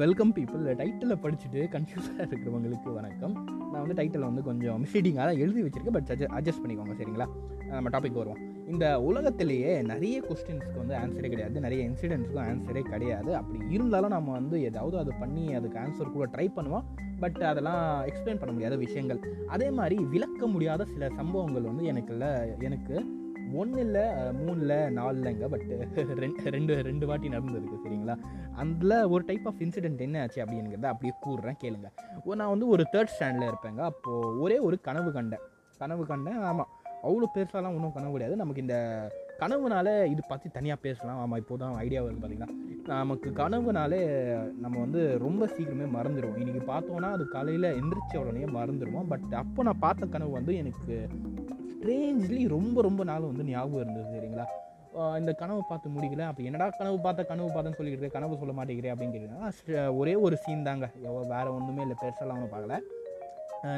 Welcome people டைட்டிலை படிச்சுட்டு கன்ஃபியூஸாக இருக்கிறவங்களுக்கு வணக்கம். நான் வந்து டைட்டில் வந்து கொஞ்சம் மிஸ்டேடிங்காக தான் எழுதி வச்சுருக்கேன் பட் அட்ஜஸ்ட் பண்ணிக்கோங்க சரிங்களா? நம்ம டாபிக் வருவோம். இந்த உலகத்திலேயே நிறைய கொஸ்டின்ஸ்க்கு வந்து ஆன்சரே கிடையாது. நிறைய இன்சிடென்ட்ஸ்க்கும் ஆன்சரே கிடையாது. அப்படி இருந்தாலும் நம்ம வந்து ஏதாவது அது பண்ணி அதுக்கு ஆன்சர் கூட ட்ரை பண்ணுவோம். பட் அதெல்லாம் எக்ஸ்பிளைன் பண்ண முடியாத விஷயங்கள். அதே மாதிரி விளக்க முடியாத சில சம்பவங்கள் வந்து எனக்குள்ள எனக்கு ஒன்று இல்லை மூணில் நாலுலங்க பட் ரெண்டு ரெண்டு ரெண்டு வாட்டி நடந்திருக்கு சரிங்களா? அதில் ஒரு டைப் ஆஃப் இன்சிடென்ட் என்ன ஆச்சு அப்படிங்கிறத அப்படியே கூறுறேன் கேளுங்க. ஓ, நான் வந்து ஒரு தேர்ட் ஸ்டாண்டில் இருப்பேங்க. அப்போது ஒரே ஒரு கனவு கண்டேன். கனவு கண்டேன் ஆமாம் அவ்வளோ பெருசாலாம் ஒன்றும் கனவு கிடையாது. நமக்கு இந்த கனவுனால இது பற்றி தனியாக பேசலாம். ஆமாம் இப்போ தான் ஐடியா வருது பார்த்தீங்கன்னா நமக்கு கனவுனாலே நம்ம வந்து ரொம்ப சீக்கிரமே மறந்துடுவோம் இன்றைக்கி பார்த்தோன்னா அது காலையில் எந்திரிச்ச உடனே மறந்துடுவோம் பட் அப்போ நான் பார்த்த கனவு வந்து எனக்கு ஸ்ட்ரேஞ்ச்லி ரொம்ப ரொம்ப நாள் வந்து ஞாபகம் இருந்தது சரிங்களா? இந்த கனவு பார்த்து முடிக்கல. அப்போ என்னடா கனவு பார்த்த கனவு பார்த்தேன்னு சொல்லிக்கிட்டு கனவு சொல்ல மாட்டேங்கிறேன் அப்படின்னு கேட்டீங்கன்னா ஒரே ஒரு சீன் தாங்க. எவ்வளோ வேறு ஒன்றுமே இல்லை பெருசாலாம் ஒன்றும் பார்க்கல.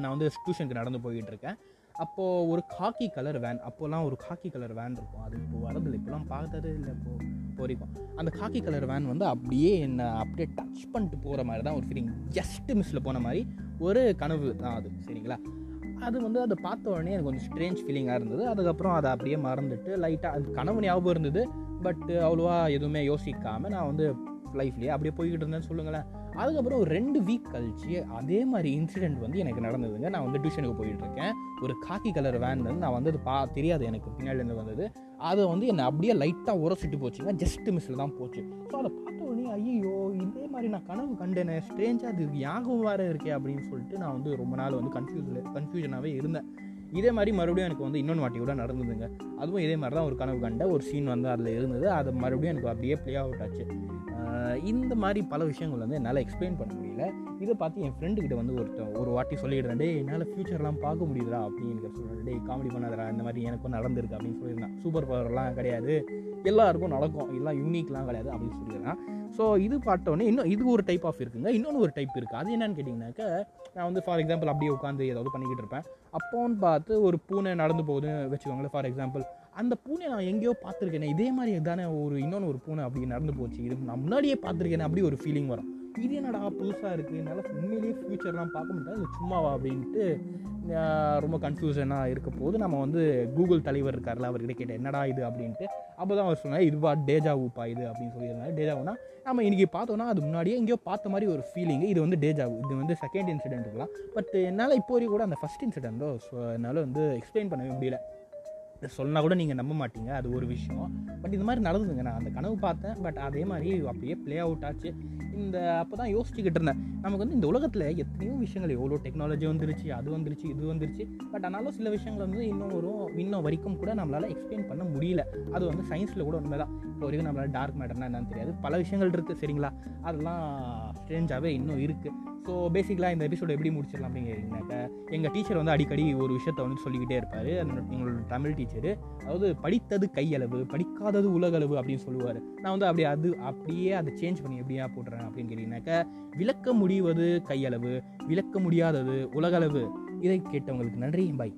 நான் வந்து டியூஷனுக்கு நடந்து போய்கிட்டு இருக்கேன். அப்போது ஒரு காக்கி கலர் வேன் அப்போல்லாம் ஒரு காக்கி கலர் வேன் இருக்கும். அது இப்போ வரதில்லை இப்போலாம் பார்த்ததே இல்லை இப்போ இப்போ வரைக்கும் அந்த காக்கி கலர் வேன் வந்து அப்படியே என்னை அப்படியே டச் பண்ணிட்டு போகிற மாதிரி தான் ஒரு ஃபீலிங் ஜஸ்ட் மிஸ்ஸில் போன மாதிரி ஒரு கனவு தான் அது சரிங்களா? அது வந்து அதை பார்த்த உடனே எனக்கு கொஞ்சம் ஸ்ட்ரேஞ்ச் ஃபீலிங்காக இருந்தது. அதுக்கப்புறம் அதை அப்படியே மறந்துட்டு லைட்டாக அது கனவு ஞாபகம் இருந்தது. பட் அவ்வளோவா எதுவுமே யோசிக்காமல் நான் வந்து லைஃப்லேயே அப்படியே போய்கிட்டு இருந்தேன்னு சொல்லுங்களேன். அதுக்கப்புறம் ஒரு ரெண்டு வீக் கழிச்சு அதே மாதிரி இன்சிடெண்ட் வந்து எனக்கு நடந்ததுங்க. நான் வந்து டியூஷனுக்கு போயிட்டு இருக்கேன் ஒரு காக்கி கலர் வேன் வந்து நான் வந்து அது பா தெரியாது எனக்கு. பின்னாடிலேருந்து வந்தது. அதை வந்து என்னை அப்படியே லைட்டாக உரசிட்டு போச்சுங்க. ஜஸ்ட் மிஸ்ஸில் தான் போச்சு. ஸோ அதை பார்த்த உடனே ஐயோ இதே மாதிரி நான் கனவு கண்டேனே. ஸ்ட்ரேஞ்சாக அது ஞாபகம் வேறு இருக்கே அப்படின்னு சொல்லிட்டு நான் வந்து ரொம்ப நாள் வந்து கன்ஃபியூஸில் கன்ஃபியூஷனாகவே இருந்தேன். இதே மாதிரி மறுபடியும் எனக்கு வந்து இன்னொன்று வாட்டி கூட நடந்ததுங்க. அதுவும் இதே மாதிரி தான் ஒரு கனவு கண்ட ஒரு சீன் வந்து அதில் இருந்தது. அது மறுபடியும் எனக்கு அப்படியே ப்ளே அவுட் ஆச்சு. இந்த மாதிரி பல விஷயங்கள் வந்து என்னால் எக்ஸ்பிளைன் பண்ண முடியல. இதை பார்த்து என் ஃப்ரெண்டுக்கிட்ட வந்து ஒருத்த ஒரு வாட்டி சொல்லிடுறேன் டே என்னால் ஃப்யூச்சர்லாம் பார்க்க முடியுதுடா அப்படின்னு சொல்கிறேன் டே காமெடி பண்ணாதடா இந்த மாதிரி எனக்கும் நடந்திருக்கு அப்படின்னு சொல்லியிருந்தான். சூப்பர் பவர்லாம் கிடையாது. எல்லாருக்கும் நடக்கும். எல்லாம் யூனிக்லாம் கிடையாது அப்படின்னு சொல்லிடுறான் ஸோ இது பார்த்தோன்னே இன்னும் இது ஒரு டைப் ஆஃப் இருக்குங்க. இன்னொன்று ஒரு டைப் இருக்குது அது என்னன்னு கேட்டிங்கனாக்கா நான் வந்து ஃபார் எக்ஸாம்பிள் அப்படியே உட்காந்து ஏதாவது பண்ணிக்கிட்டு இருப்பேன். அப்போன்னு பார்த்து ஒரு பூனை நடந்து போகுதுன்னு வச்சுக்கோங்களேன் ஃபார் எக்ஸாம்பிள் அந்த பூனை நான் எங்கேயோ பார்த்துருக்கேனே இதே மாதிரி தானே ஒரு இன்னொன்று ஒரு பூனை அப்படி நடந்து போச்சு. இது நான் முன்னாடியே பார்த்துருக்கேனே அப்படி ஒரு ஃபீலிங் வரும். இது என்னடா புதுசாக இருக்குது என்னால் உண்மையிலேயே ஃப்யூச்சர்லாம் பார்க்க முடியாது. சும்மாவா அப்படின்ட்டு ரொம்ப கன்ஃபியூஷனாக இருக்க போது நம்ம வந்து கூகுள் தலைவர் இருக்கார்ல அவர்கிட்ட கேட்டேன் என்னடா இது? அப்படின்ட்டு. அப்போ தான் அவர் சொன்னார் இதுவா டேஜாவுப்பா இது? அப்படின்னு சொல்லியிருந்தாரு. டேஜாவுனா நம்ம இன்றைக்கி பார்த்தோன்னா அது முன்னாடியே எங்கேயோ பார்த்த மாதிரி ஒரு ஃபீலிங் இது வந்து டேஜாவு இது வந்து செகண்ட் இன்சிடென்ட் இருக்கலாம் பட் என்னால் இப்போ வரைக்கும் கூட அந்த ஃபஸ்ட் இன்சிடென்ட்டோ ஸோ என்னால் வந்து எக்ஸ்பிளைன் பண்ணவே முடியல. சொன்னால் கூட நீங்கள் நம்ப மாட்டீங்க. அது ஒரு விஷயம். பட் இது மாதிரி நடந்ததுங்க. நான் அந்த கனவு பார்த்தேன். பட் அதே மாதிரி அப்படியே ப்ளே அவுட் ஆச்சு. இந்த அப்போ தான் யோசிச்சுக்கிட்டு இருந்தேன். நமக்கு வந்து இந்த உலகத்தில் எத்தனையோ விஷயங்கள் எவ்வளோ டெக்னாலஜி வந்துருச்சு அது வந்துருச்சு இது வந்துருச்சு. பட் ஆனாலும் சில விஷயங்கள் வந்து இன்னும் வரும் இன்னும் வரைக்கும் கூட நம்மளால் எக்ஸ்பிளைன் பண்ண முடியல. அது வந்து சயின்ஸில் கூட உண்மை தான் இப்போ வரைக்கும் நம்மளால் டார்க் மேட்டர்னா என்னன்னு தெரியாது. பல விஷயங்கள் இருக்குது சரிங்களா? அதெல்லாம் ஸ்ட்ரேஞ்சாகவே இன்னும் இருக்குது ஸோ பேசிக்கலாக இந்த எபிசோட எப்படி முடிச்சிடலாம் அப்படிங்கிறீங்கனாக்கா எங்கள் டீச்சர் வந்து அடிக்கடி ஒரு விஷயத்த வந்து சொல்லிக்கிட்டே இருப்பார். எங்களோட தமிழ் டீச்சரு அதாவது படித்தது கையளவு படிக்காதது உலகளவு அப்படின்னு சொல்லுவார். நான் வந்து அப்படி அது அப்படியே அதை சேஞ்ச் பண்ணி எப்படியா போடுறேன் அப்படின்னு கேட்டிங்கனாக்கா விளக்க முடிவது கையளவு விளக்க முடியாதது உலகளவு. இதை கேட்டவங்களுக்கு நன்றி. பை